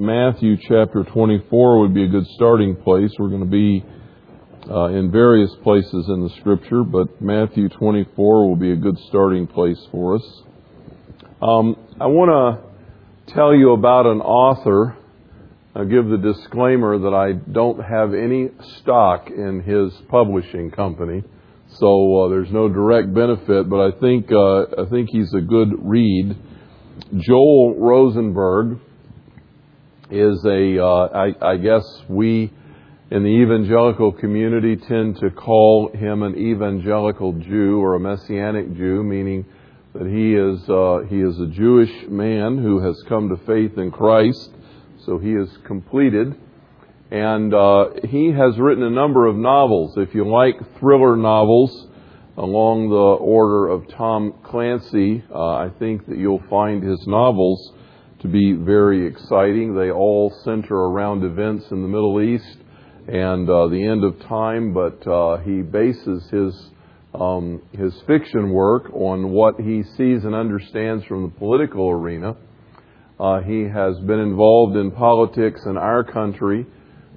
Matthew chapter 24 would be a good starting place. We're going to be uh, in various places in the scripture, but Matthew 24 will be a good starting place for us. Um, I want to tell you about an author. I'll give the disclaimer that I don't have any stock in his publishing company, so uh, there's no direct benefit. But I think uh, I think he's a good read. Joel Rosenberg is a, uh, I, I guess we in the evangelical community tend to call him an evangelical Jew or a messianic Jew, meaning that he is uh, he is a Jewish man who has come to faith in Christ. So he is completed, and uh, he has written a number of novels. If you like thriller novels along the order of Tom Clancy, uh, I think that you'll find his novels to be very exciting. They all center around events in the Middle East and uh, the end of time, but uh, he bases his um, his fiction work on what he sees and understands from the political arena. Uh, he has been involved in politics in our country,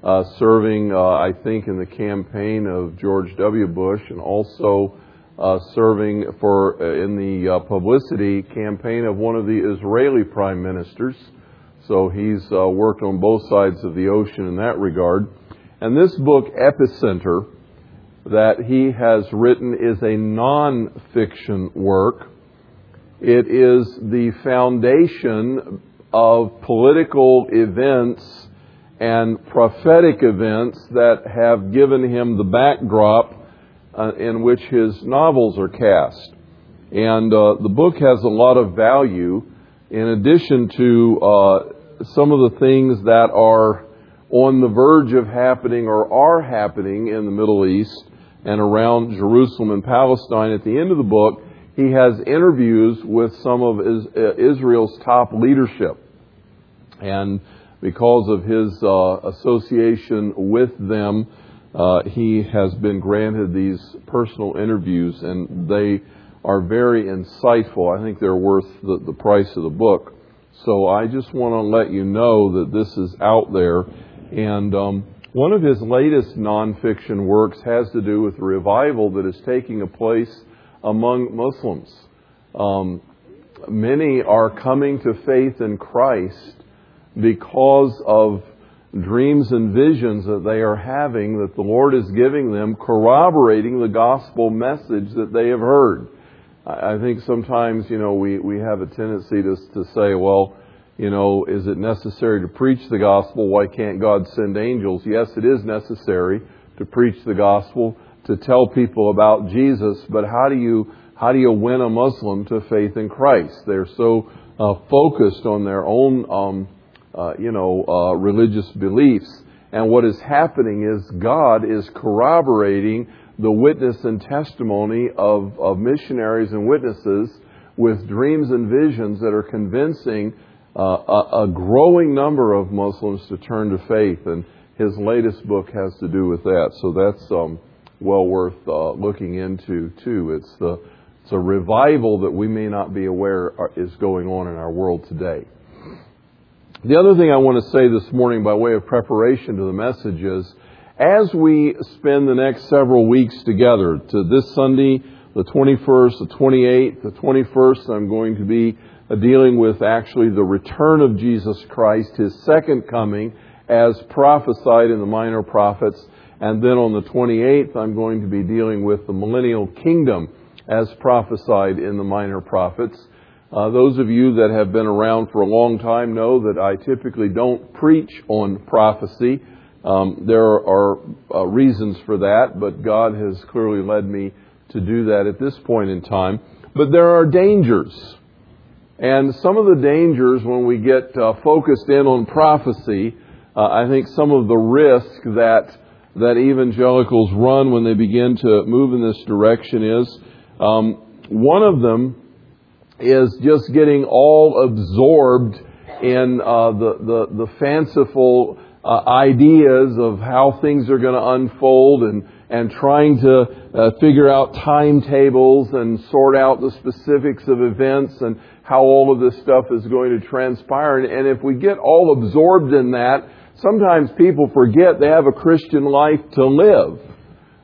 uh, serving, uh, I think, in the campaign of George W. Bush, and also uh, serving for uh, in the uh, publicity campaign of one of the Israeli prime ministers. So he's uh, worked on both sides of the ocean in that regard. And this book, Epicenter, that he has written is a non-fiction work. It is the foundation of political events and prophetic events that have given him the backdrop uh, in which his novels are cast. And uh, the book has a lot of value in addition to uh, some of the things that are on the verge of happening or are happening in the Middle East and around Jerusalem and Palestine. At the end of the book, he has interviews with some of uh, Israel's top leadership. And because of his uh, association with them, uh, he has been granted these personal interviews, and they are very insightful. I think they're worth the, the price of the book. So I just want to let you know that this is out there. And um, one of his latest nonfiction works has to do with the revival that is taking place among Muslims. Um, many are coming to faith in Christ because of dreams and visions that they are having that the Lord is giving them, corroborating the gospel message that they have heard. I think sometimes, you know, we, we have a tendency to, to say, well, you know, is it necessary to preach the gospel? Why can't God send angels? Yes, it is necessary to preach the gospel, to tell people about Jesus, but how do you, how do you win a Muslim to faith in Christ? They're so uh, focused on their own um, uh, you know, uh, religious beliefs. And what is happening is God is corroborating the witness and testimony of, of missionaries and witnesses with dreams and visions that are convincing uh, a, a, growing number of Muslims to turn to faith. And his latest book has to do with that. So that's um, well worth uh, looking into, too. It's, the, it's a revival that we may not be aware is going on in our world today. The other thing I want to say this morning by way of preparation to the message is, as we spend the next several weeks together, to this Sunday, the 21st, the 28th, the 21st, I'm going to be dealing with actually the return of Jesus Christ, His second coming, as prophesied in the minor prophets. And then on the 28th, I'm going to be dealing with the millennial kingdom as prophesied in the minor prophets. Uh, those of you that have been around for a long time know that I typically don't preach on prophecy. Um, there are uh, reasons for that, but God has clearly led me to do that at this point in time. But there are dangers. And some of the dangers when we get uh, focused in on prophecy, uh, I think some of the risk that that evangelicals run when they begin to move in this direction is um, one of them is just getting all absorbed in uh, the, the, the fanciful uh, ideas of how things are going to unfold and, and trying to uh, figure out timetables and sort out the specifics of events and how all of this stuff is going to transpire. And if we get all absorbed in that, sometimes people forget they have a Christian life to live.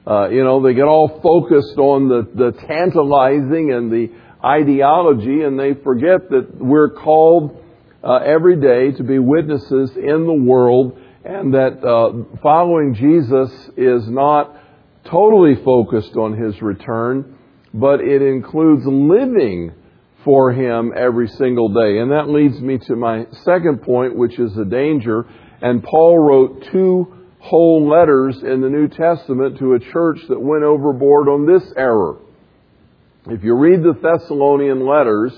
Uh, you know, they get all focused on the, the tantalizing and the ideology and they forget that we're called uh, every day to be witnesses in the world and that uh, following Jesus is not totally focused on his return, but it includes living for him every single day. And that leads me to my second point, which is the danger. And Paul wrote two whole letters in the New Testament to a church that went overboard on this error. If you read the Thessalonian letters,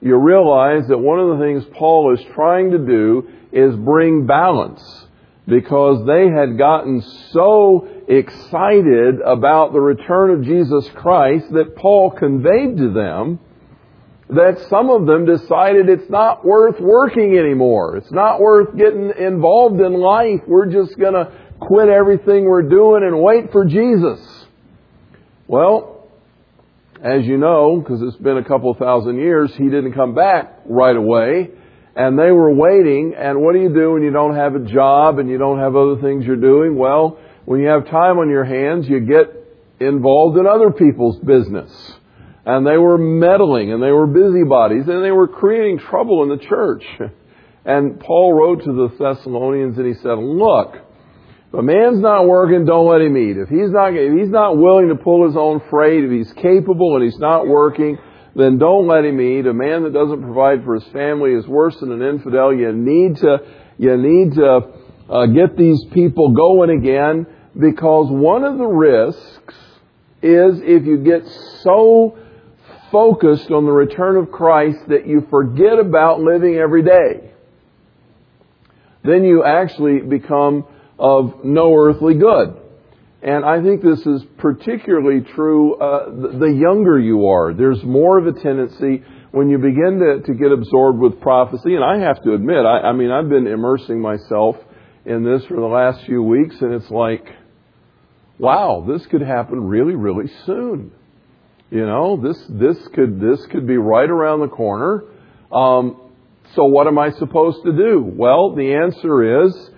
you realize that one of the things Paul is trying to do is bring balance because they had gotten so excited about the return of Jesus Christ that Paul conveyed to them that some of them decided it's not worth working anymore. It's not worth getting involved in life. We're just going to quit everything we're doing and wait for Jesus. Well, as you know, because it's been a couple thousand years, he didn't come back right away. And they were waiting, and what do you do when you don't have a job and you don't have other things you're doing? Well, when you have time on your hands, you get involved in other people's business. And they were meddling, and they were busybodies, and they were creating trouble in the church. And Paul wrote to the Thessalonians and he said, look, if a man's not working, don't let him eat. If he's not, if he's not willing to pull his own freight, if he's capable and he's not working, then don't let him eat. A man that doesn't provide for his family is worse than an infidel. You need to, you need to uh, get these people going again because one of the risks is if you get so focused on the return of Christ that you forget about living every day. Then you actually become of no earthly good. And I think this is particularly true uh, the younger you are. There's more of a tendency when you begin to, to get absorbed with prophecy. And I have to admit, I, I mean, I've been immersing myself in this for the last few weeks, and it's like, wow, this could happen really, really soon. You know, this this could this could be right around the corner. Um, so what am I supposed to do? Well, the answer is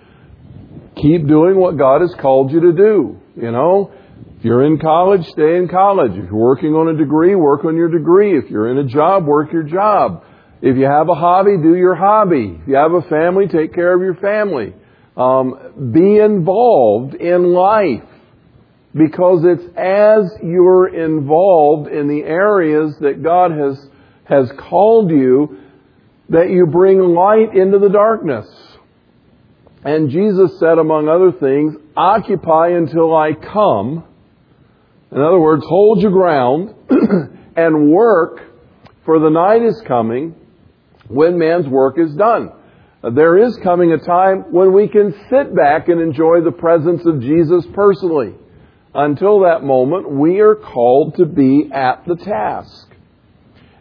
keep doing what God has called you to do. You know, if you're in college, stay in college. If you're working on a degree, work on your degree. If you're in a job, work your job. If you have a hobby, do your hobby. If you have a family, take care of your family. Um, be involved in life because it's as you're involved in the areas that God has has called you that you bring light into the darkness. And Jesus said, among other things, occupy until I come. In other words, hold your ground and work, for the night is coming when man's work is done. There is coming a time when we can sit back and enjoy the presence of Jesus personally. Until that moment, we are called to be at the task.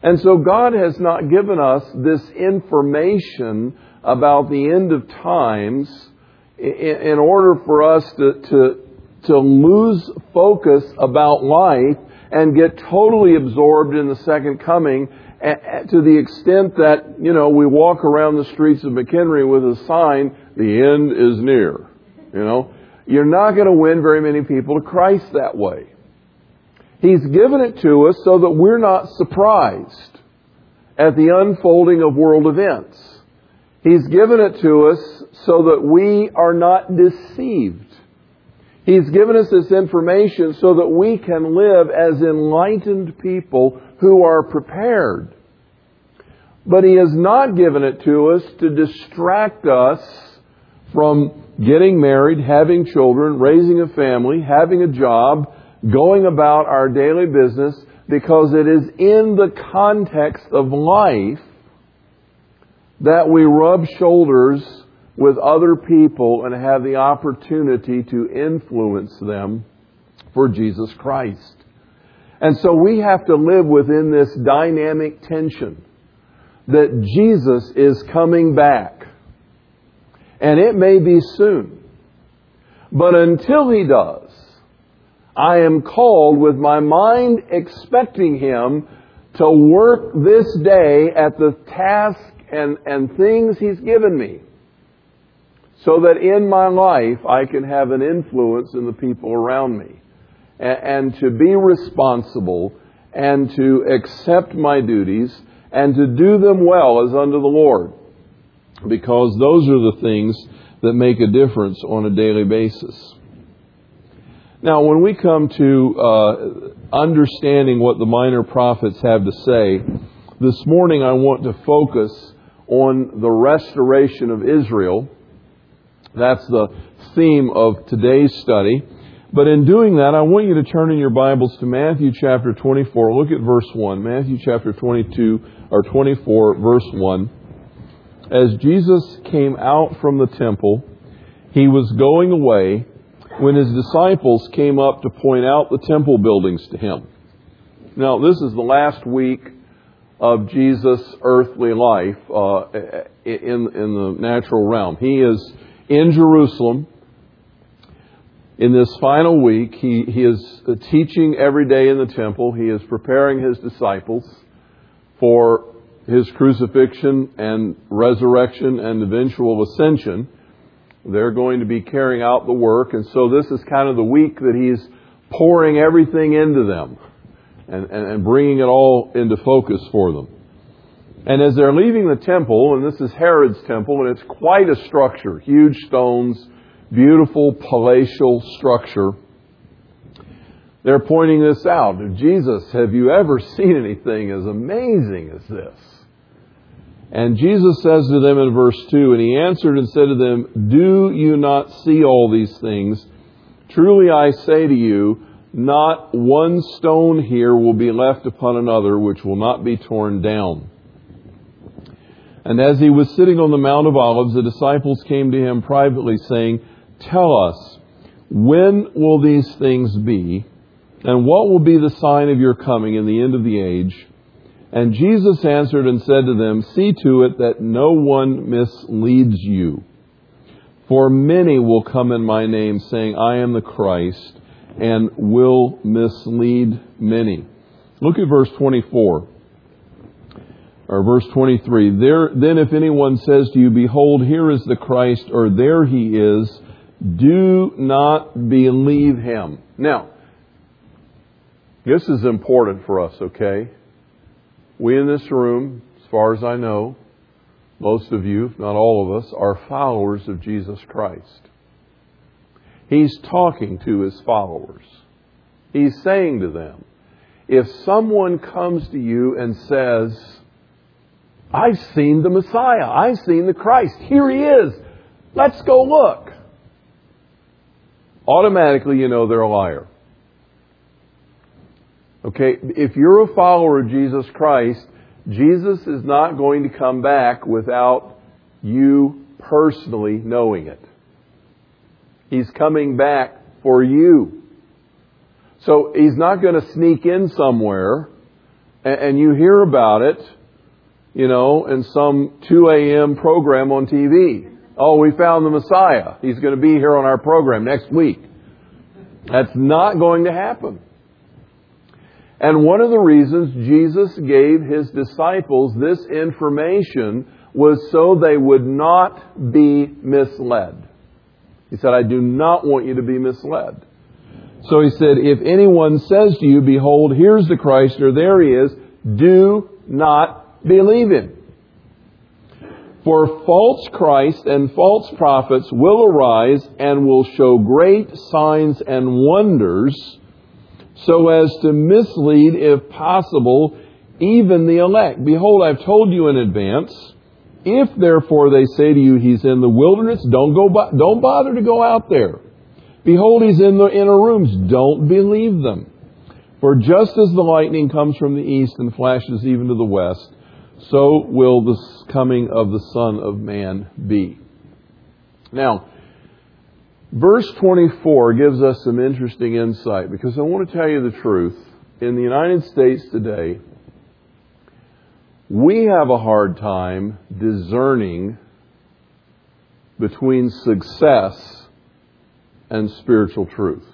And so God has not given us this information about the end of times in order for us to, to, to lose focus about life and get totally absorbed in the second coming to the extent that, you know, we walk around the streets of McHenry with a sign, the end is near. You know, you're not going to win very many people to Christ that way. He's given it to us so that we're not surprised at the unfolding of world events. He's given it to us so that we are not deceived. He's given us this information so that we can live as enlightened people who are prepared. But He has not given it to us to distract us from getting married, having children, raising a family, having a job, going about our daily business, because it is in the context of life that we rub shoulders with other people and have the opportunity to influence them for Jesus Christ. And so we have to live within this dynamic tension that Jesus is coming back. And it may be soon. But until he does, I am called with my mind expecting him to work this day at the task and, and things He's given me so that in my life I can have an influence in the people around me and, and to be responsible and to accept my duties and to do them well as unto the Lord because those are the things that make a difference on a daily basis. Now, when we come to uh, understanding what the minor prophets have to say, this morning I want to focus on the restoration of Israel. That's the theme of today's study. But in doing that, I want you to turn in your Bibles to Matthew chapter 24. Look at verse 1. Matthew chapter 22 or 24, verse 1 as Jesus came out from the temple, he was going away when his disciples came up to point out the temple buildings to him. Now, this is the last week of Jesus' earthly life uh, in, in the natural realm. He is in Jerusalem. In this final week, he, he is teaching every day in the temple. He is preparing his disciples for his crucifixion and resurrection and eventual ascension. They're going to be carrying out the work, and so this is kind of the week that he's pouring everything into them and, and, and bringing it all into focus for them. And as they're leaving the temple, and this is Herod's temple, and it's quite a structure, huge stones, beautiful palatial structure. They're pointing this out. Jesus, have you ever seen anything as amazing as this? And Jesus says to them in verse 2, And he answered and said to them, Do you not see all these things? Truly I say to you, not one stone here will be left upon another which will not be torn down. And as he was sitting on the Mount of Olives, the disciples came to him privately, saying, Tell us, when will these things be? And what will be the sign of your coming in the end of the age? And Jesus answered and said to them, See to it that no one misleads you. For many will come in my name, saying, I am the Christ, and will mislead many. Look at verse 24. Or verse 23. There, then if anyone says to you, Behold, here is the Christ, or there he is, do not believe him. Now, this is important for us, okay? We in this room, as far as I know, most of you, if not all of us, are followers of Jesus Christ. He's talking to his followers. He's saying to them, if someone comes to you and says, I've seen the Messiah, I've seen the Christ, here he is, let's go look. Automatically, you know they're a liar. Okay, if you're a follower of Jesus Christ, Jesus is not going to come back without you personally knowing it. He's coming back for you. So he's not going to sneak in somewhere and, and you hear about it, you know, in some 2 a.m. program on TV. Oh, we found the Messiah. He's going to be here on our program next week. That's not going to happen. And one of the reasons Jesus gave his disciples this information was so they would not be misled. He said, I do not want you to be misled. So he said, if anyone says to you, behold, here's the Christ, or there he is, do not believe him. For false Christ and false prophets will arise and will show great signs and wonders so as to mislead, if possible, even the elect. Behold, I've told you in advance. If therefore they say to you, He's in the wilderness, don't go. Don't bother to go out there. Behold, He's in the inner rooms. Don't believe them. For just as the lightning comes from the east and flashes even to the west, so will the coming of the Son of Man be. Now, Verse 24 gives us some interesting insight because I want to tell you the truth. In the United States today, we have a hard time discerning between success and spiritual truth.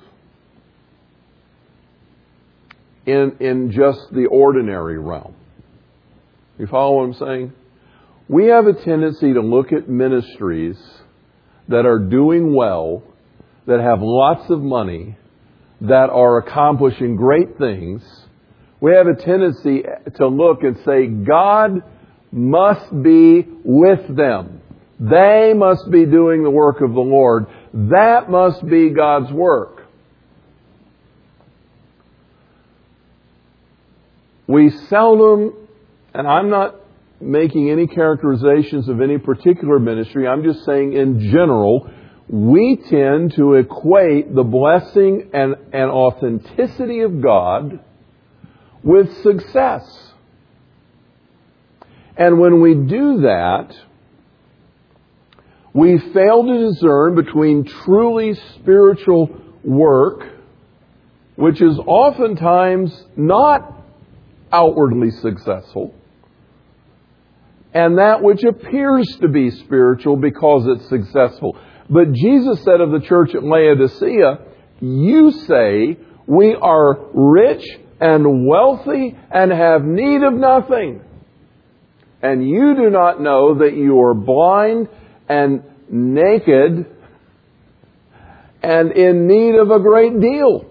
in, in just the ordinary realm. You follow what I'm saying? We have a tendency to look at ministries that are doing well, that have lots of money, that are accomplishing great things. We have a tendency to look and say, God must be with them. They must be doing the work of the Lord. That must be God's work. We seldom, and I'm not making any characterizations of any particular ministry, I'm just saying in general, we tend to equate the blessing and, and authenticity of God with success. And when we do that, we fail to discern between truly spiritual work, which is oftentimes not outwardly successful, and that which appears to be spiritual because it's successful. But Jesus said of the church at Laodicea, You say we are rich and wealthy and have need of nothing. And you do not know that you are blind and naked and in need of a great deal.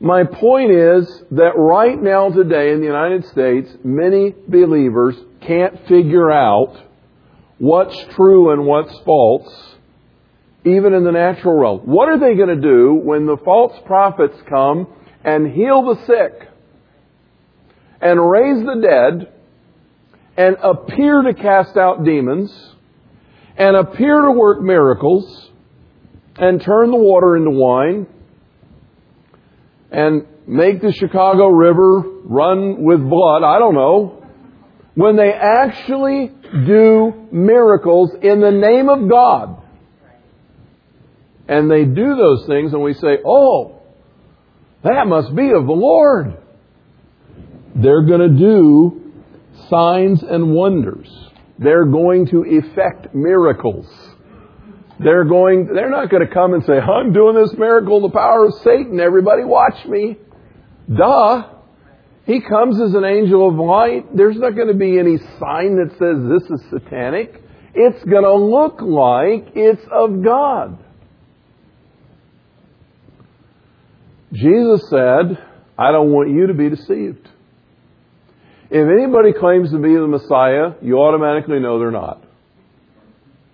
My point is that right now today in the United States, many believers can't figure out what's true and what's false, even in the natural realm. What are they going to do when the false prophets come and heal the sick and raise the dead and appear to cast out demons and appear to work miracles and turn the water into wine and make the Chicago River run with blood? I don't know when they actually do miracles in the name of God. And they do those things, and we say, oh, that must be of the Lord. They're going to do signs and wonders. They're going to effect miracles. They're going, they're not going to come and say, I'm doing this miracle the power of Satan. Everybody watch me. Duh. He comes as an angel of light. There's not going to be any sign that says this is satanic. It's going to look like it's of God. Jesus said, I don't want you to be deceived. If anybody claims to be the Messiah, you automatically know they're not.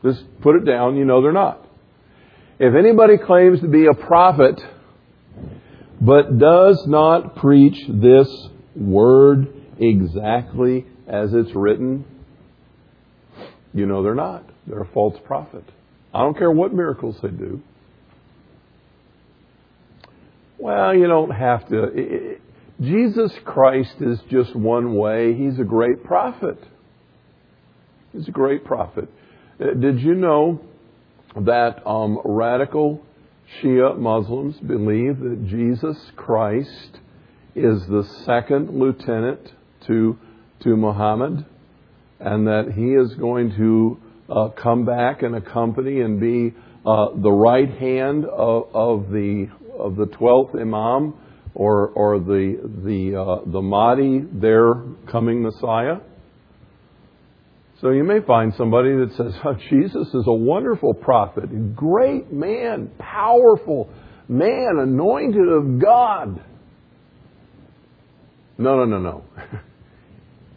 Just put it down, you know they're not. If anybody claims to be a prophet, but does not preach this word exactly as it's written, you know they're not. They're a false prophet. I don't care what miracles they do. Well, you don't have to. Jesus Christ is just one way. He's a great prophet. He's a great prophet. Uh, did you know that um, radical Shia Muslims believe that Jesus Christ is the second lieutenant to, to Muhammad, and that he is going to uh, come back and accompany and be uh, the right hand of, of, the of the twelfth Imam or or the the uh, the Mahdi, their coming Messiah. So you may find somebody that says, oh, Jesus is a wonderful prophet, great man, powerful man, anointed of God. No, no, no, no.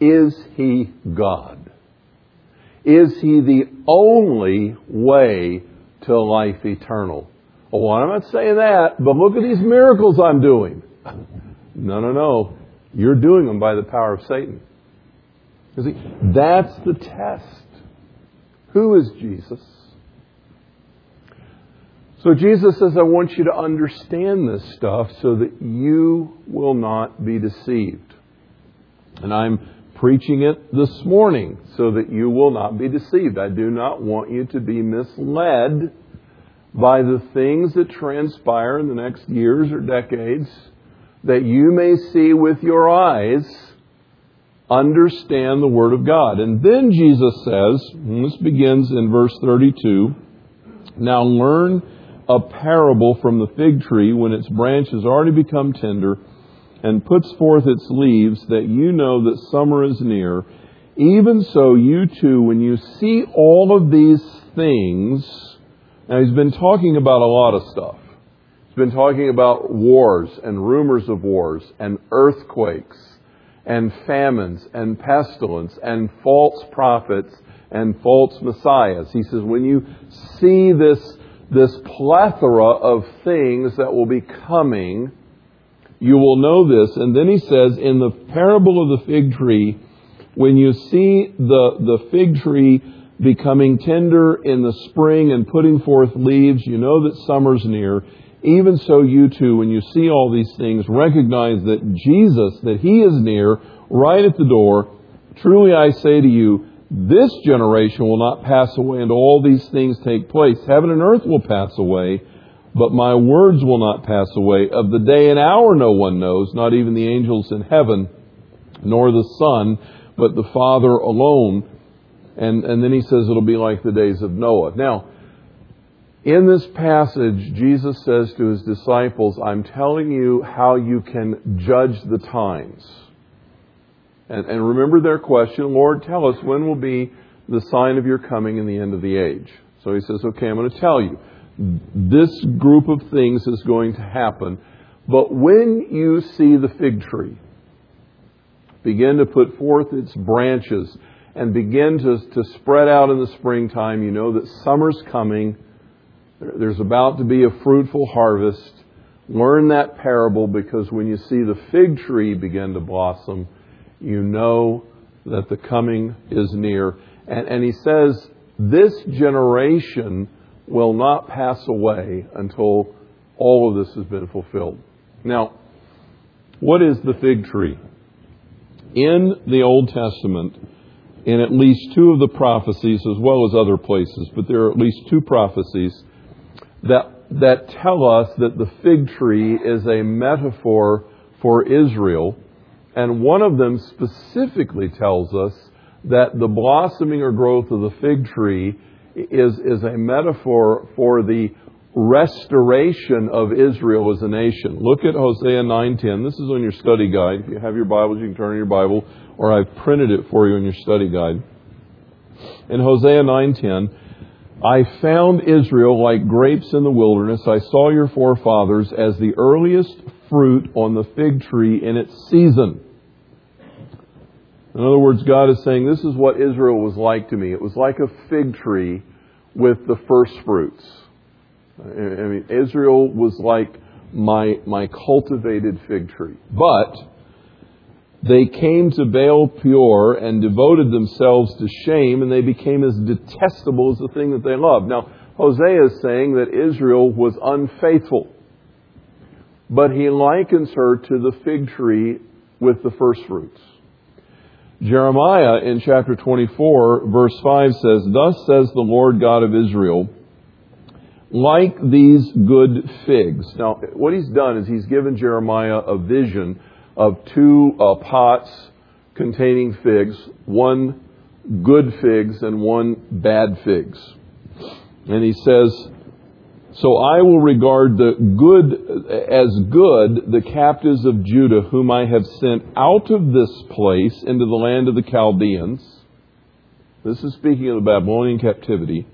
Is he God? Is he the only way to life eternal? Oh, I'm not saying that, but look at these miracles I'm doing. No, no, no. You're doing them by the power of Satan. You see, that's the test. Who is Jesus? So Jesus says, I want you to understand this stuff so that you will not be deceived. And I'm preaching it this morning so that you will not be deceived. I do not want you to be misled by the things that transpire in the next years or decades that you may see with your eyes, understand the Word of God. And then Jesus says, and this begins in verse 32, now learn a parable from the fig tree when its branch has already become tender and puts forth its leaves, that you know that summer is near. Even so, you too, when you see all of these things, now he's been talking about a lot of stuff. He's been talking about wars and rumors of wars and earthquakes and famines and pestilence and false prophets and false messiahs. He says, when you see this, this plethora of things that will be coming, you will know this. And then he says, in the parable of the fig tree, when you see the, the fig tree becoming tender in the spring and putting forth leaves, you know that summer's near. Even so, you too, when you see all these things, recognize that Jesus, that He is near, right at the door. Truly I say to you, this generation will not pass away until all these things take place. Heaven and earth will pass away, but my words will not pass away. Of the day and hour no one knows, not even the angels in heaven, nor the Son, but the Father alone. And, and then he says it'll be like the days of Noah. Now, in this passage, Jesus says to his disciples, I'm telling you how you can judge the times. And, and remember their question, Lord, tell us when will be the sign of your coming and the end of the age. So he says, okay, I'm going to tell you. This group of things is going to happen. But when you see the fig tree begin to put forth its branches and begin to, to spread out in the springtime, you know that summer's coming. There's about to be a fruitful harvest. Learn that parable because when you see the fig tree begin to blossom, you know that the coming is near. And, and he says, this generation will not pass away until all of this has been fulfilled. Now, what is the fig tree? In the Old Testament, in at least two of the prophecies, as well as other places, but there are at least two prophecies that, that tell us that the fig tree is a metaphor for Israel and one of them specifically tells us that the blossoming or growth of the fig tree is, is a metaphor for the restoration of Israel as a nation. Look at Hosea 9:10. This is on your study guide. If you have your Bibles, you can turn your Bible, or I've printed it for you in your study guide. In Hosea 9:10, I found Israel like grapes in the wilderness. I saw your forefathers as the earliest fruit on the fig tree in its season. In other words, God is saying, This is what Israel was like to me. It was like a fig tree with the first fruits. I mean, Israel was like my, my cultivated fig tree. But they came to Baal Peor and devoted themselves to shame, and they became as detestable as the thing that they loved. Now, Hosea is saying that Israel was unfaithful. But he likens her to the fig tree with the first fruits. Jeremiah in chapter 24, verse 5 says, Thus says the Lord God of Israel, like these good figs. Now, what he's done is he's given Jeremiah a vision of two uh, pots containing figs, one good figs and one bad figs. And he says, so I will regard the good as good the captives of Judah whom I have sent out of this place into the land of the Chaldeans. This is speaking of the Babylonian captivity.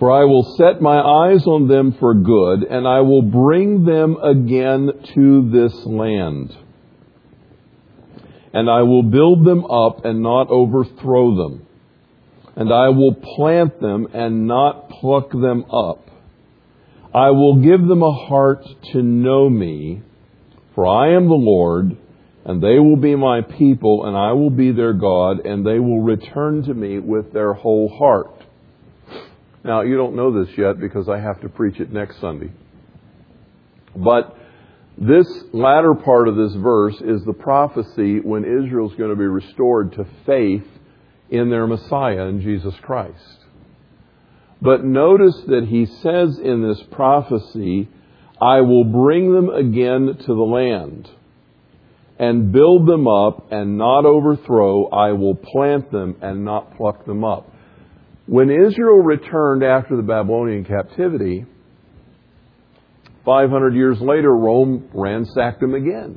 For I will set my eyes on them for good, and I will bring them again to this land. And I will build them up and not overthrow them. And I will plant them and not pluck them up I will give them a heart to know me, for I am the Lord, and they will be my people, and I will be their God, and they will return to me with their whole heart. Now, you don't know this yet because I have to preach it next Sunday. But this latter part of this verse is the prophecy when Israel is going to be restored to faith in their Messiah, in Jesus Christ. But notice that he says in this prophecy, I will bring them again to the land and build them up and not overthrow. I will plant them and not pluck them up. When Israel returned after the Babylonian captivity, 500 years later, Rome ransacked them again.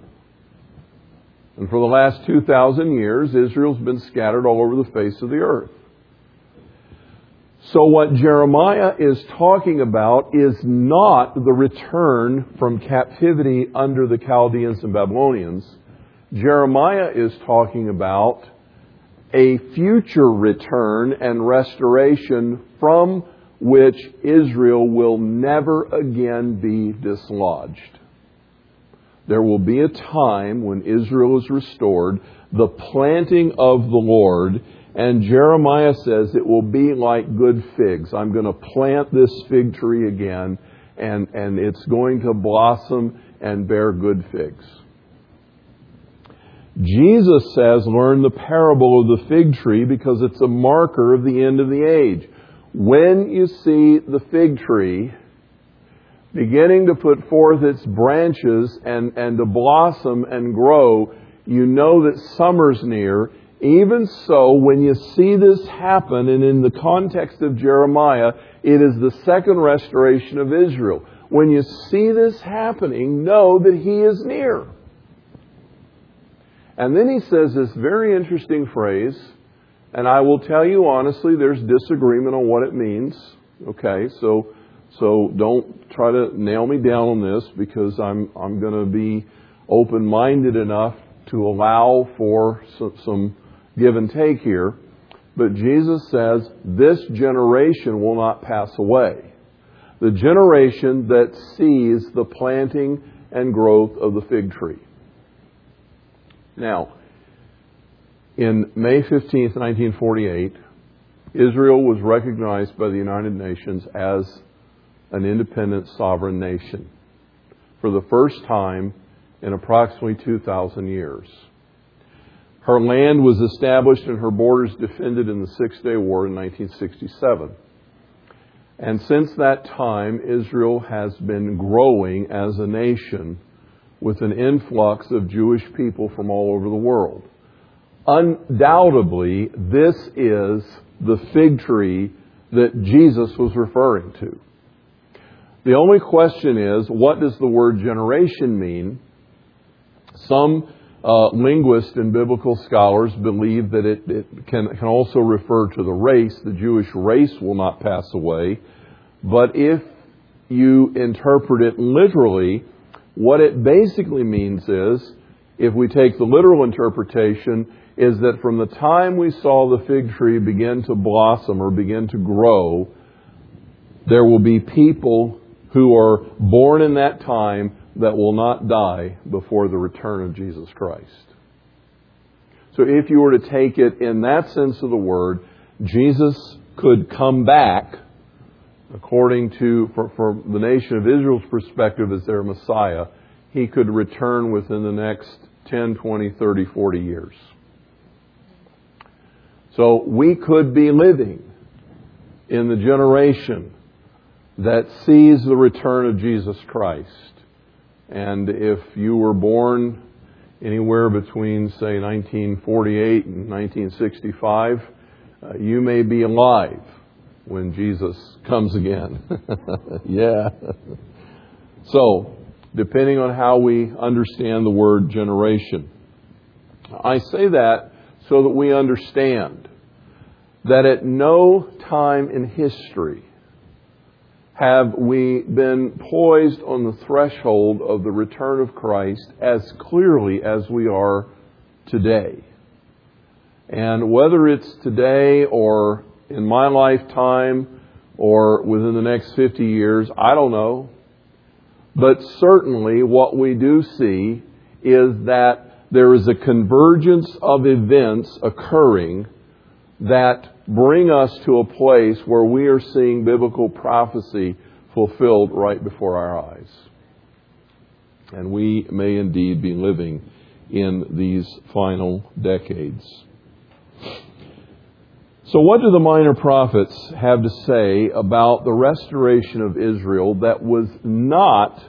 And for the last 2,000 years, Israel's been scattered all over the face of the earth. So what Jeremiah is talking about is not the return from captivity under the Chaldeans and Babylonians. Jeremiah is talking about a future return and restoration from which Israel will never again be dislodged. There will be a time when Israel is restored, the planting of the Lord, and Jeremiah says it will be like good figs. I'm going to plant this fig tree again, and, and it's going to blossom and bear good figs. Jesus says, learn the parable of the fig tree because it's a marker of the end of the age. When you see the fig tree beginning to put forth its branches and, and to blossom and grow, you know that summer's near even so, when you see this happen, and in the context of Jeremiah, it is the second restoration of Israel. When you see this happening, know that He is near. And then he says this very interesting phrase, and I will tell you honestly, there's disagreement on what it means. Okay, so so don't try to nail me down on this because I'm I'm going to be open-minded enough to allow for some, some give and take here. But Jesus says, this generation will not pass away. The generation that sees the planting and growth of the fig tree. Now, in May 15, 1948, Israel was recognized by the United Nations as an independent sovereign nation for the first time in approximately 2,000 years. Her land was established and her borders defended in the Six Day War in 1967. And since that time, Israel has been growing as a nation with an influx of Jewish people from all over the world. Undoubtedly, this is the fig tree that Jesus was referring to. The only question is, what does the word generation mean? Some uh, linguists and biblical scholars believe that it, it can, can also refer to the race. The Jewish race will not pass away. But if you interpret it literally, what it basically means is, if we take the literal interpretation, is that from the time we saw the fig tree begin to blossom or begin to grow, there will be people who are born in that time that will not die before the return of Jesus Christ. So if you were to take it in that sense of the word, Jesus could come back according to, for the nation of Israel's perspective as their Messiah, he could return within the next 10, 20, 30, 40 years. So we could be living in the generation that sees the return of Jesus Christ. And if you were born anywhere between, say, 1948 and 1965, uh, you may be alive when Jesus comes again. yeah. So, depending on how we understand the word generation. I say that so that we understand that at no time in history have we been poised on the threshold of the return of Christ as clearly as we are today. And whether it's today or in my lifetime or within the next 50 years, I don't know. But certainly what we do see is that there is a convergence of events occurring that bring us to a place where we are seeing biblical prophecy fulfilled right before our eyes. And we may indeed be living in these final decades. So, what do the minor prophets have to say about the restoration of Israel that was not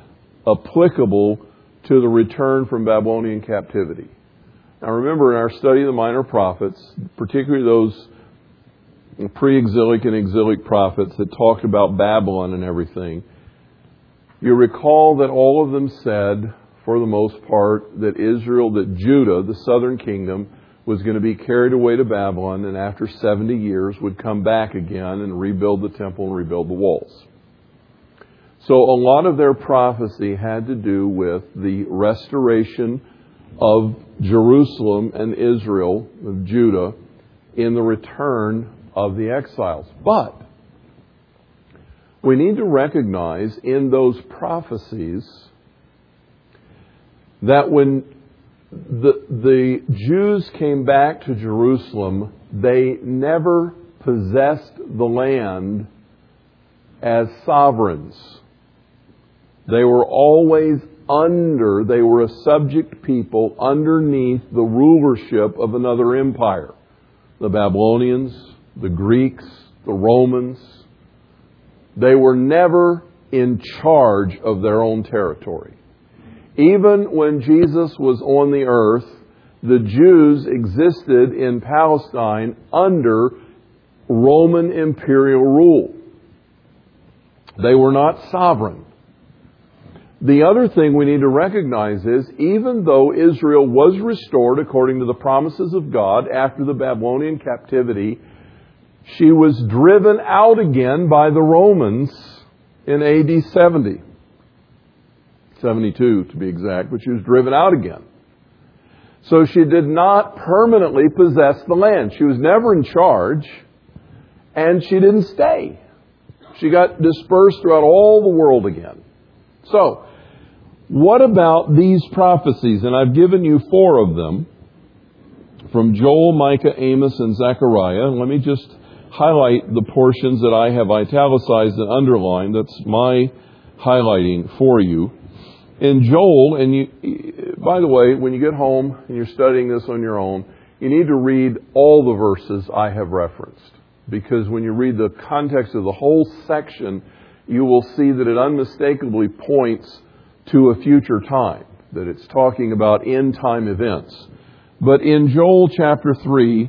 applicable to the return from Babylonian captivity? Now, remember in our study of the minor prophets, particularly those pre exilic and exilic prophets that talked about Babylon and everything. You recall that all of them said, for the most part, that Israel, that Judah, the southern kingdom, was going to be carried away to Babylon and after 70 years would come back again and rebuild the temple and rebuild the walls. So a lot of their prophecy had to do with the restoration of Jerusalem and Israel, of Judah, in the return of the exiles. But we need to recognize in those prophecies that when the, the Jews came back to Jerusalem, they never possessed the land as sovereigns. They were always under, they were a subject people underneath the rulership of another empire. The Babylonians, the Greeks, the Romans. They were never in charge of their own territory. Even when Jesus was on the earth, the Jews existed in Palestine under Roman imperial rule. They were not sovereign. The other thing we need to recognize is even though Israel was restored according to the promises of God after the Babylonian captivity, she was driven out again by the Romans in AD 70. 72 to be exact, but she was driven out again. So she did not permanently possess the land. She was never in charge, and she didn't stay. She got dispersed throughout all the world again. So, what about these prophecies? And I've given you four of them from Joel, Micah, Amos, and Zechariah. Let me just highlight the portions that I have italicized and underlined. That's my highlighting for you in Joel, and you, by the way, when you get home and you're studying this on your own, you need to read all the verses I have referenced. Because when you read the context of the whole section, you will see that it unmistakably points to a future time, that it's talking about end time events. But in Joel chapter 3,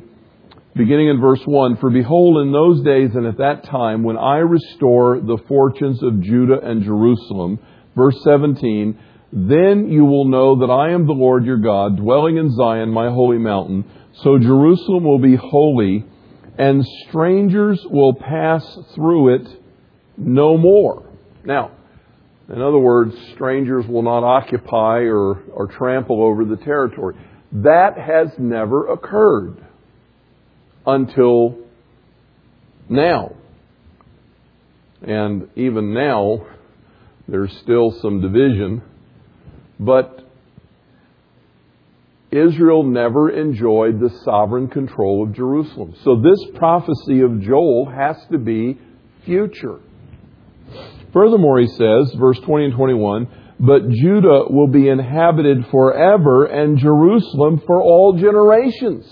beginning in verse 1, For behold, in those days and at that time, when I restore the fortunes of Judah and Jerusalem, Verse 17, Then you will know that I am the Lord your God, dwelling in Zion, my holy mountain. So Jerusalem will be holy, and strangers will pass through it no more. Now, in other words, strangers will not occupy or, or trample over the territory. That has never occurred until now. And even now, there's still some division, but Israel never enjoyed the sovereign control of Jerusalem. So this prophecy of Joel has to be future. Furthermore, he says, verse 20 and 21, but Judah will be inhabited forever and Jerusalem for all generations.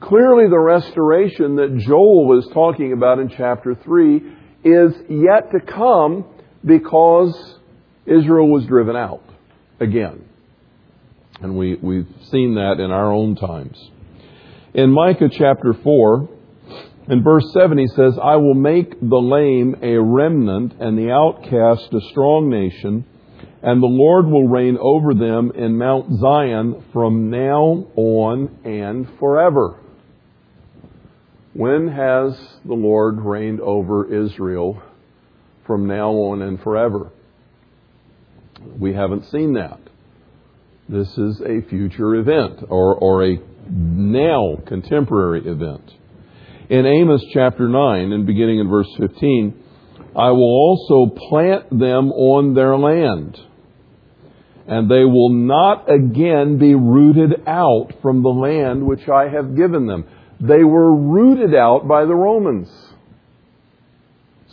Clearly, the restoration that Joel was talking about in chapter 3 is yet to come because Israel was driven out again. And we, we've seen that in our own times. In Micah chapter 4, in verse 7, he says, I will make the lame a remnant and the outcast a strong nation, and the Lord will reign over them in Mount Zion from now on and forever. When has the Lord reigned over Israel from now on and forever. We haven't seen that. This is a future event or, or a now contemporary event. In Amos chapter 9 and beginning in verse 15, I will also plant them on their land, and they will not again be rooted out from the land which I have given them. They were rooted out by the Romans.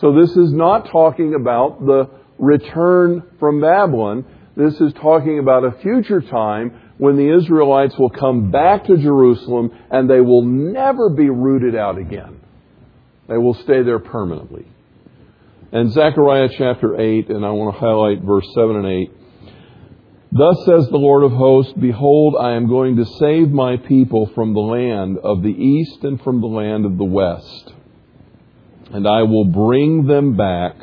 So this is not talking about the return from Babylon. This is talking about a future time when the Israelites will come back to Jerusalem and they will never be rooted out again. They will stay there permanently. And Zechariah chapter 8, and I want to highlight verse 7 and 8. Thus says the Lord of hosts, Behold, I am going to save my people from the land of the east and from the land of the west and I will bring them back,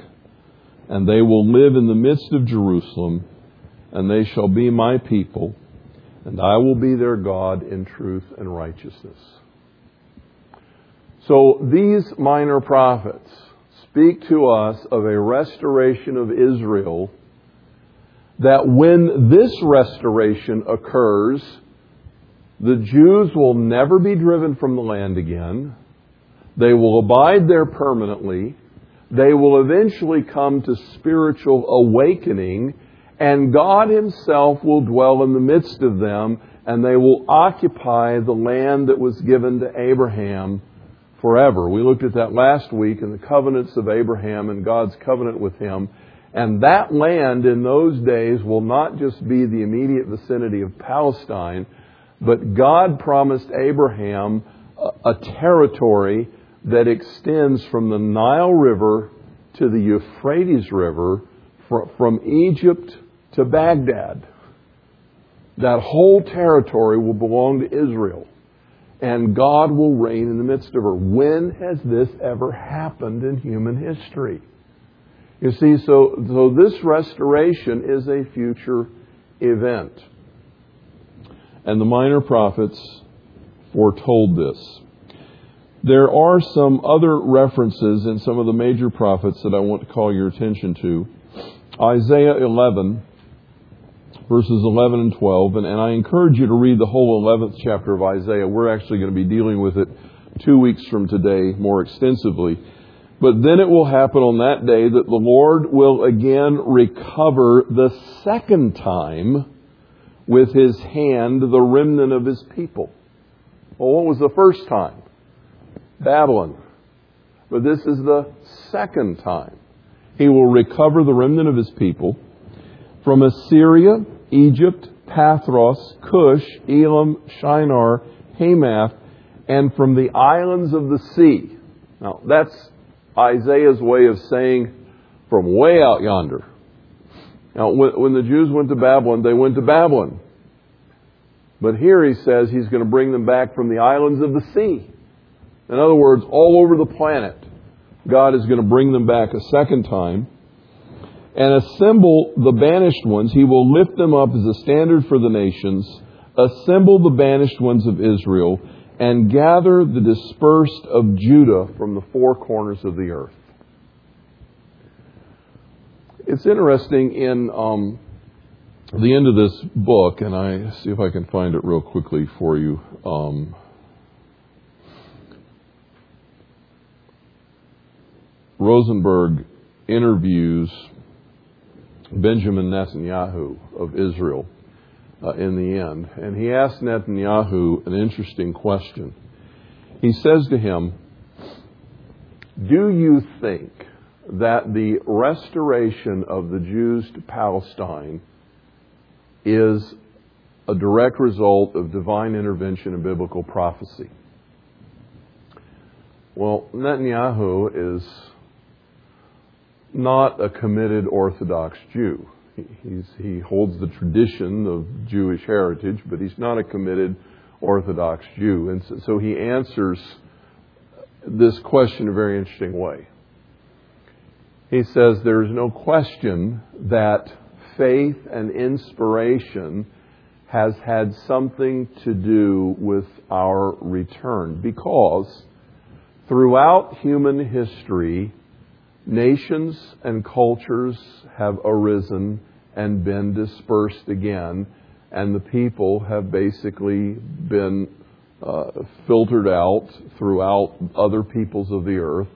and they will live in the midst of Jerusalem, and they shall be my people, and I will be their God in truth and righteousness. So these minor prophets speak to us of a restoration of Israel that when this restoration occurs, the Jews will never be driven from the land again. They will abide there permanently. They will eventually come to spiritual awakening, and God Himself will dwell in the midst of them, and they will occupy the land that was given to Abraham forever. We looked at that last week in the covenants of Abraham and God's covenant with him. And that land in those days will not just be the immediate vicinity of Palestine, but God promised Abraham a, territory that extends from the Nile River to the Euphrates River, from Egypt to Baghdad. That whole territory will belong to Israel. And God will reign in the midst of her. When has this ever happened in human history? You see, so, so this restoration is a future event. And the minor prophets foretold this. There are some other references in some of the major prophets that I want to call your attention to. Isaiah 11, verses 11 and 12, and, and I encourage you to read the whole 11th chapter of Isaiah. We're actually going to be dealing with it two weeks from today more extensively. But then it will happen on that day that the Lord will again recover the second time with his hand the remnant of his people. Well, what was the first time? Babylon. But this is the second time. He will recover the remnant of his people from Assyria, Egypt, Pathros, Cush, Elam, Shinar, Hamath, and from the islands of the sea. Now, that's Isaiah's way of saying from way out yonder. Now, when, the Jews went to Babylon, they went to Babylon. But here he says he's going to bring them back from the islands of the sea. In other words, all over the planet, God is going to bring them back a second time and assemble the banished ones. He will lift them up as a standard for the nations, assemble the banished ones of Israel, and gather the dispersed of Judah from the four corners of the earth. It's interesting in um, the end of this book, and I see if I can find it real quickly for you. Um, Rosenberg interviews Benjamin Netanyahu of Israel uh, in the end. And he asked Netanyahu an interesting question. He says to him, Do you think that the restoration of the Jews to Palestine is a direct result of divine intervention and biblical prophecy? Well, Netanyahu is not a committed Orthodox Jew. He's, he holds the tradition of Jewish heritage, but he's not a committed Orthodox Jew. And so, so he answers this question in a very interesting way. He says there is no question that faith and inspiration has had something to do with our return because throughout human history, nations and cultures have arisen and been dispersed again, and the people have basically been uh, filtered out throughout other peoples of the earth,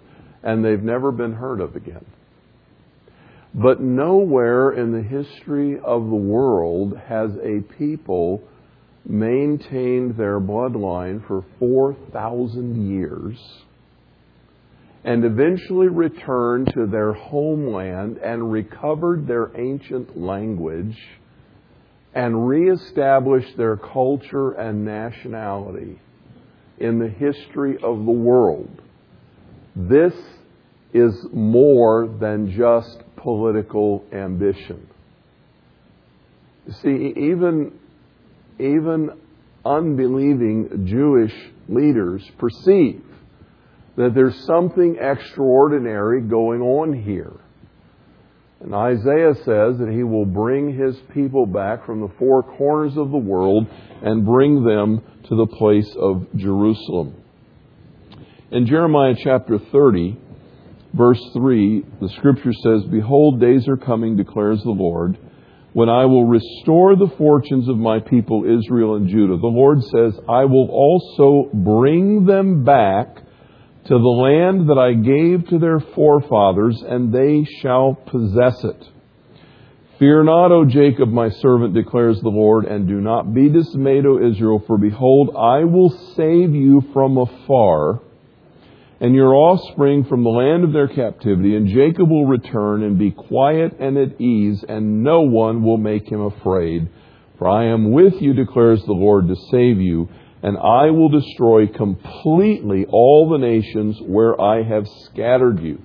and they've never been heard of again. But nowhere in the history of the world has a people maintained their bloodline for 4,000 years and eventually returned to their homeland and recovered their ancient language and reestablished their culture and nationality in the history of the world. This is more than just political ambition. You see, even, even unbelieving Jewish leaders perceive that there's something extraordinary going on here. And Isaiah says that he will bring his people back from the four corners of the world and bring them to the place of Jerusalem. In Jeremiah chapter 30, verse 3, the scripture says, Behold, days are coming, declares the Lord, when I will restore the fortunes of my people Israel and Judah. The Lord says, I will also bring them back to the land that I gave to their forefathers, and they shall possess it. Fear not, O Jacob, my servant, declares the Lord, and do not be dismayed, O Israel, for behold, I will save you from afar, and your offspring from the land of their captivity, and Jacob will return and be quiet and at ease, and no one will make him afraid. For I am with you, declares the Lord, to save you and I will destroy completely all the nations where I have scattered you.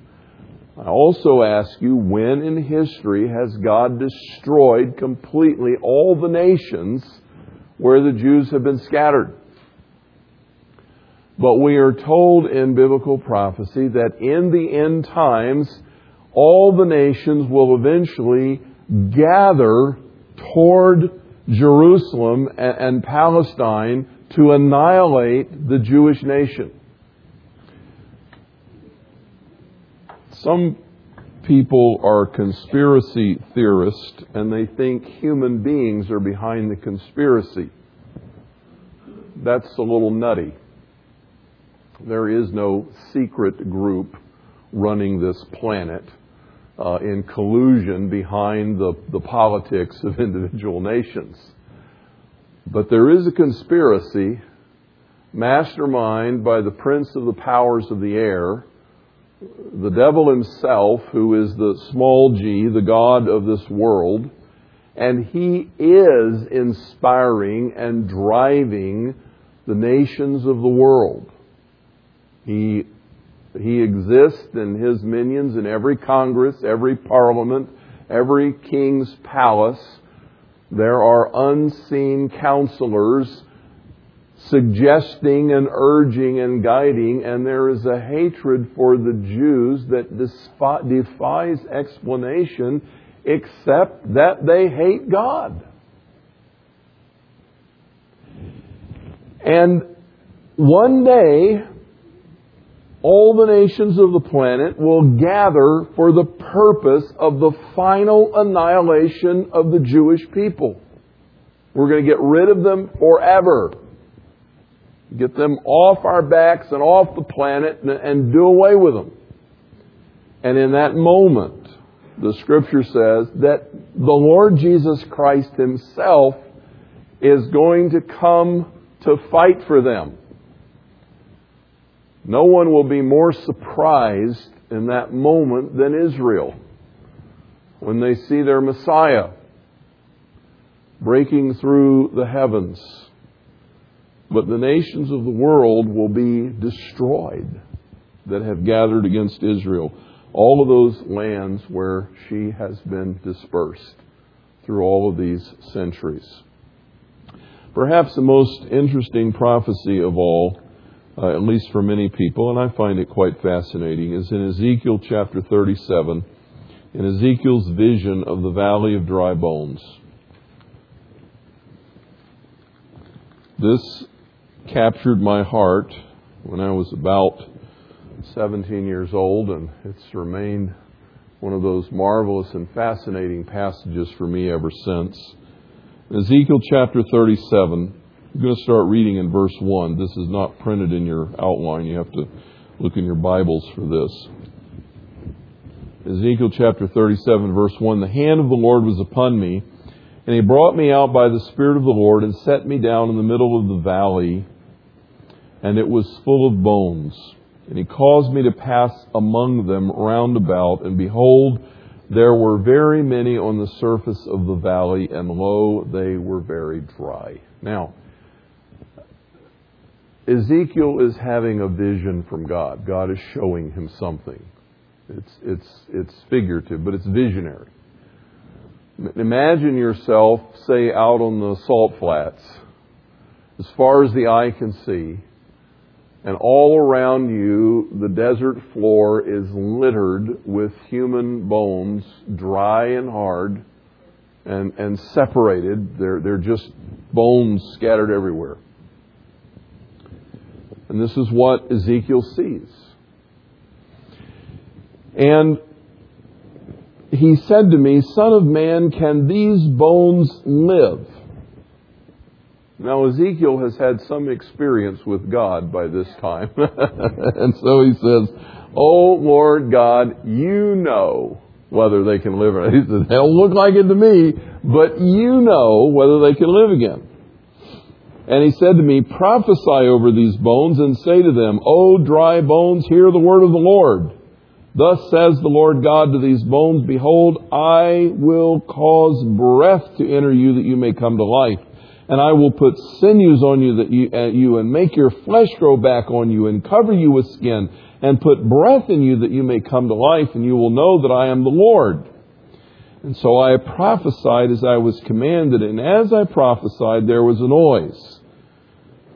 I also ask you, when in history has God destroyed completely all the nations where the Jews have been scattered? But we are told in biblical prophecy that in the end times, all the nations will eventually gather toward Jerusalem and, Palestine to annihilate the Jewish nation. Some people are conspiracy theorists and they think human beings are behind the conspiracy. That's a little nutty. There is no secret group running this planet uh, in collusion behind the, the politics of individual nations. But there is a conspiracy mastermind by the prince of the powers of the air, the devil himself, who is the small g, the God of this world, and he is inspiring and driving the nations of the world. He, he exists and his minions in every Congress, every parliament, every king's palace there are unseen counselors suggesting and urging and guiding, and there is a hatred for the Jews that defies explanation except that they hate God. And one day, all the nations of the planet will gather for the purpose of the final annihilation of the Jewish people. We're going to get rid of them forever. Get them off our backs and off the planet and do away with them. And in that moment, the scripture says that the Lord Jesus Christ himself is going to come to fight for them. No one will be more surprised in that moment than Israel when they see their Messiah breaking through the heavens. But the nations of the world will be destroyed that have gathered against Israel. All of those lands where she has been dispersed through all of these centuries. Perhaps the most interesting prophecy of all uh, at least for many people, and I find it quite fascinating, is in Ezekiel chapter 37, in Ezekiel's vision of the valley of dry bones. This captured my heart when I was about 17 years old, and it's remained one of those marvelous and fascinating passages for me ever since. Ezekiel chapter 37, I'm going to start reading in verse 1. This is not printed in your outline. You have to look in your Bibles for this. Ezekiel chapter 37, verse 1 The hand of the Lord was upon me, and he brought me out by the Spirit of the Lord and set me down in the middle of the valley, and it was full of bones. And he caused me to pass among them round about, and behold, there were very many on the surface of the valley, and lo, they were very dry. Now, Ezekiel is having a vision from God. God is showing him something. It's, it's, it's figurative, but it's visionary. Imagine yourself, say, out on the salt flats, as far as the eye can see, And all around you, the desert floor is littered with human bones, dry and hard, and, and separated. They're, they're just bones scattered everywhere. And this is what Ezekiel sees. And he said to me, Son of man, can these bones live? Now, Ezekiel has had some experience with God by this time. and so he says, Oh, Lord God, you know whether they can live or not. He says, They'll look like it to me, but you know whether they can live again. And he said to me, Prophesy over these bones and say to them, O dry bones, hear the word of the Lord. Thus says the Lord God to these bones, Behold, I will cause breath to enter you that you may come to life and I will put sinews on you that you, uh, you and make your flesh grow back on you and cover you with skin and put breath in you that you may come to life and you will know that I am the Lord. And so I prophesied as I was commanded and as I prophesied there was a noise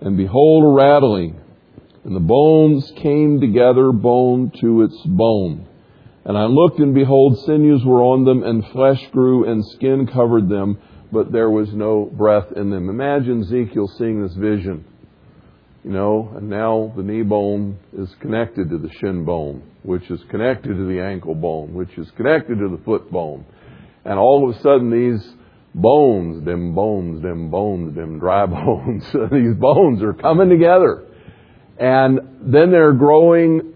and behold a rattling and the bones came together bone to its bone. And I looked and behold sinews were on them and flesh grew and skin covered them but there was no breath in them. Imagine Ezekiel seeing this vision, you know, and now the knee bone is connected to the shin bone, which is connected to the ankle bone, which is connected to the foot bone. And all of a sudden these bones, them bones, them bones, them dry bones, these bones are coming together. And then they're growing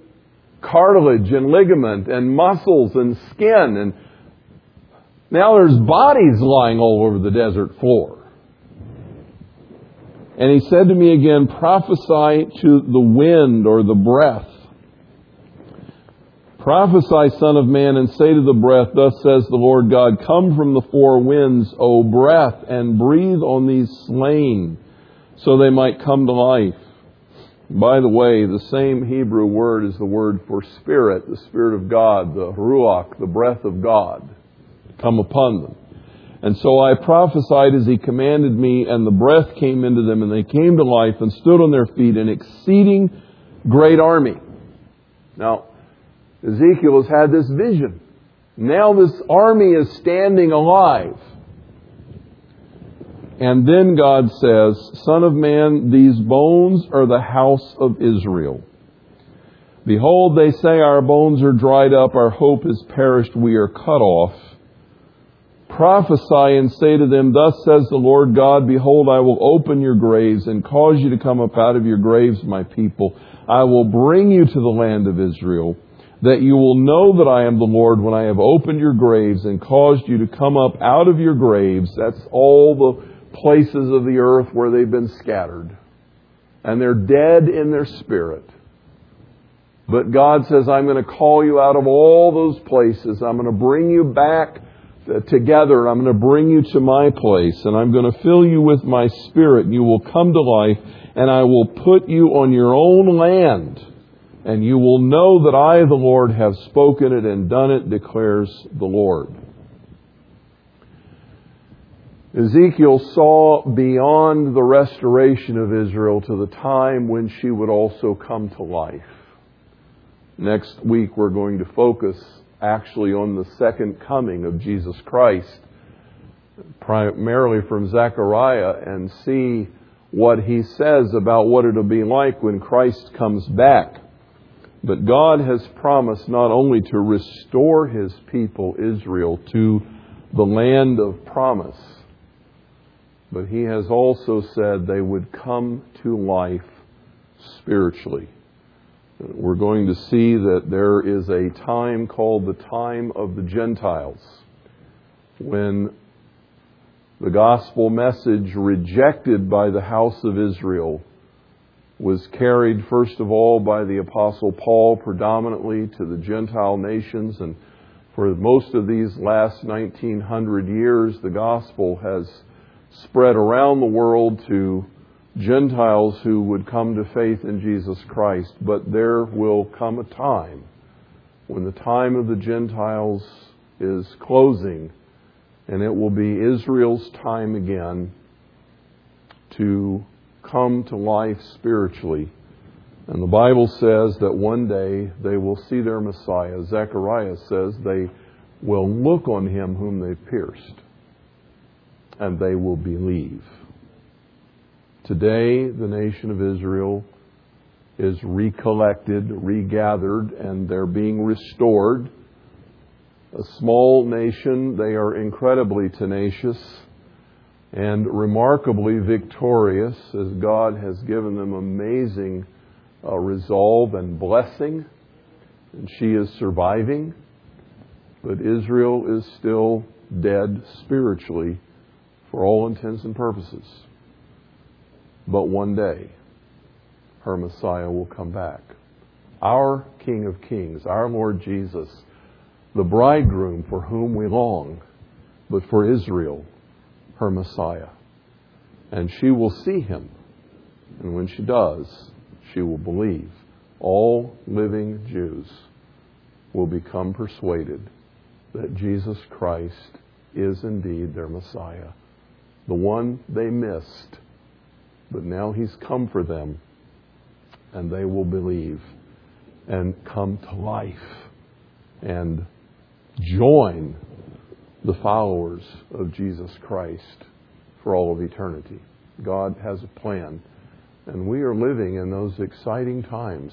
cartilage and ligament and muscles and skin and now there's bodies lying all over the desert floor. And he said to me again, prophesy to the wind or the breath. Prophesy, son of man, and say to the breath, thus says the Lord God, come from the four winds, O breath, and breathe on these slain, so they might come to life. By the way, the same Hebrew word is the word for spirit, the spirit of God, the ruach, the breath of God come upon them. And so I prophesied as he commanded me, and the breath came into them, and they came to life and stood on their feet, an exceeding great army. Now, Ezekiel has had this vision. Now this army is standing alive. And then God says, Son of man, these bones are the house of Israel. Behold, they say, Our bones are dried up, our hope is perished, we are cut off prophesy and say to them, Thus says the Lord God, Behold, I will open your graves and cause you to come up out of your graves, my people. I will bring you to the land of Israel, that you will know that I am the Lord when I have opened your graves and caused you to come up out of your graves. That's all the places of the earth where they've been scattered. And they're dead in their spirit. But God says, I'm going to call you out of all those places. I'm going to bring you back together. I'm going to bring you to my place and I'm going to fill you with my spirit and you will come to life and I will put you on your own land and you will know that I, the Lord, have spoken it and done it, declares the Lord. Ezekiel saw beyond the restoration of Israel to the time when she would also come to life. Next week we're going to focus actually on the second coming of Jesus Christ, primarily from Zechariah, and see what he says about what it'll be like when Christ comes back. But God has promised not only to restore his people, Israel, to the land of promise, but he has also said they would come to life spiritually. We're going to see that there is a time called the time of the Gentiles when the gospel message rejected by the house of Israel was carried first of all by the apostle Paul predominantly to the Gentile nations. And for most of these last 1900 years the gospel has spread around the world to Gentiles who would come to faith in Jesus Christ, but there will come a time when the time of the Gentiles is closing, and it will be Israel's time again to come to life spiritually And the Bible says that one day they will see their Messiah. Zechariah says they will look on him whom they pierced, and they will believe. Today, the nation of Israel is recollected, regathered, and they're being restored. A small nation, they are incredibly tenacious and remarkably victorious as God has given them amazing uh, resolve and blessing. And she is surviving, but Israel is still dead spiritually for all intents and purposes. But one day, her Messiah will come back. Our King of Kings, our Lord Jesus, the bridegroom for whom we long, but for Israel, her Messiah. And she will see him. And when she does, she will believe. All living Jews will become persuaded that Jesus Christ is indeed their Messiah, the one they missed. But now he's come for them and they will believe and come to life and join the followers of Jesus Christ for all of eternity. God has a plan, and we are living in those exciting times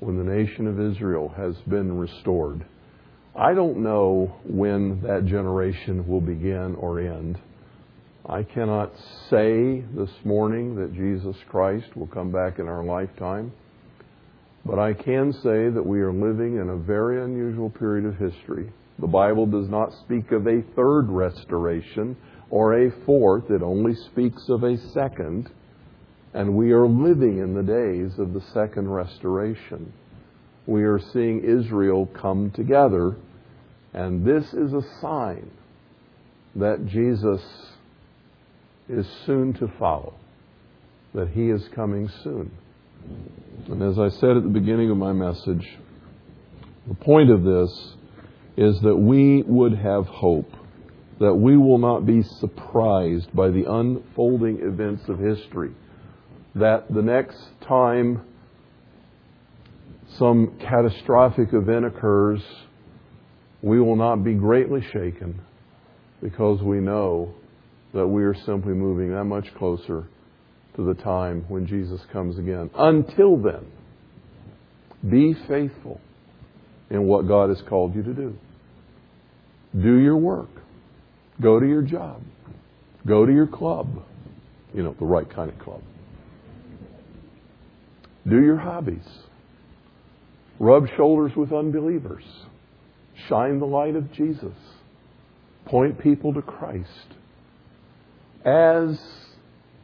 when the nation of Israel has been restored. I don't know when that generation will begin or end. I cannot say this morning that Jesus Christ will come back in our lifetime, but I can say that we are living in a very unusual period of history. The Bible does not speak of a third restoration or a fourth, it only speaks of a second, and we are living in the days of the second restoration. We are seeing Israel come together, and this is a sign that Jesus is soon to follow, that he is coming soon. And as I said at the beginning of my message, the point of this is that we would have hope, that we will not be surprised by the unfolding events of history, that the next time some catastrophic event occurs, we will not be greatly shaken because we know that we are simply moving that much closer to the time when Jesus comes again. Until then, be faithful in what God has called you to do. Do your work. Go to your job. Go to your club. You know, the right kind of club. Do your hobbies. Rub shoulders with unbelievers. Shine the light of Jesus. Point people to Christ as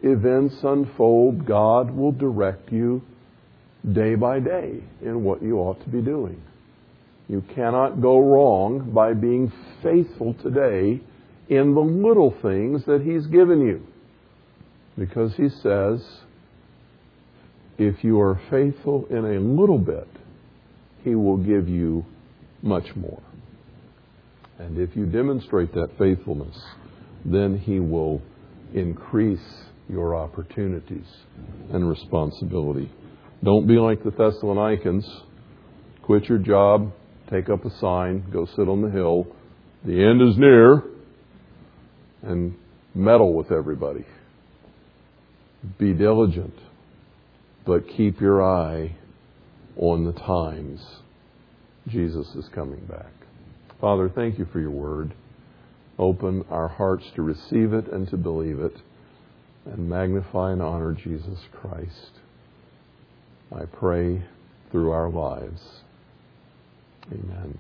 events unfold, God will direct you day by day in what you ought to be doing. You cannot go wrong by being faithful today in the little things that He's given you. Because He says, if you are faithful in a little bit, He will give you much more. And if you demonstrate that faithfulness, then He will increase your opportunities and responsibility. Don't be like the Thessalonians. Quit your job, take up a sign, go sit on the hill. The end is near, and meddle with everybody. Be diligent, but keep your eye on the times Jesus is coming back. Father, thank you for your word open our hearts to receive it and to believe it and magnify and honor Jesus Christ. I pray through our lives. Amen.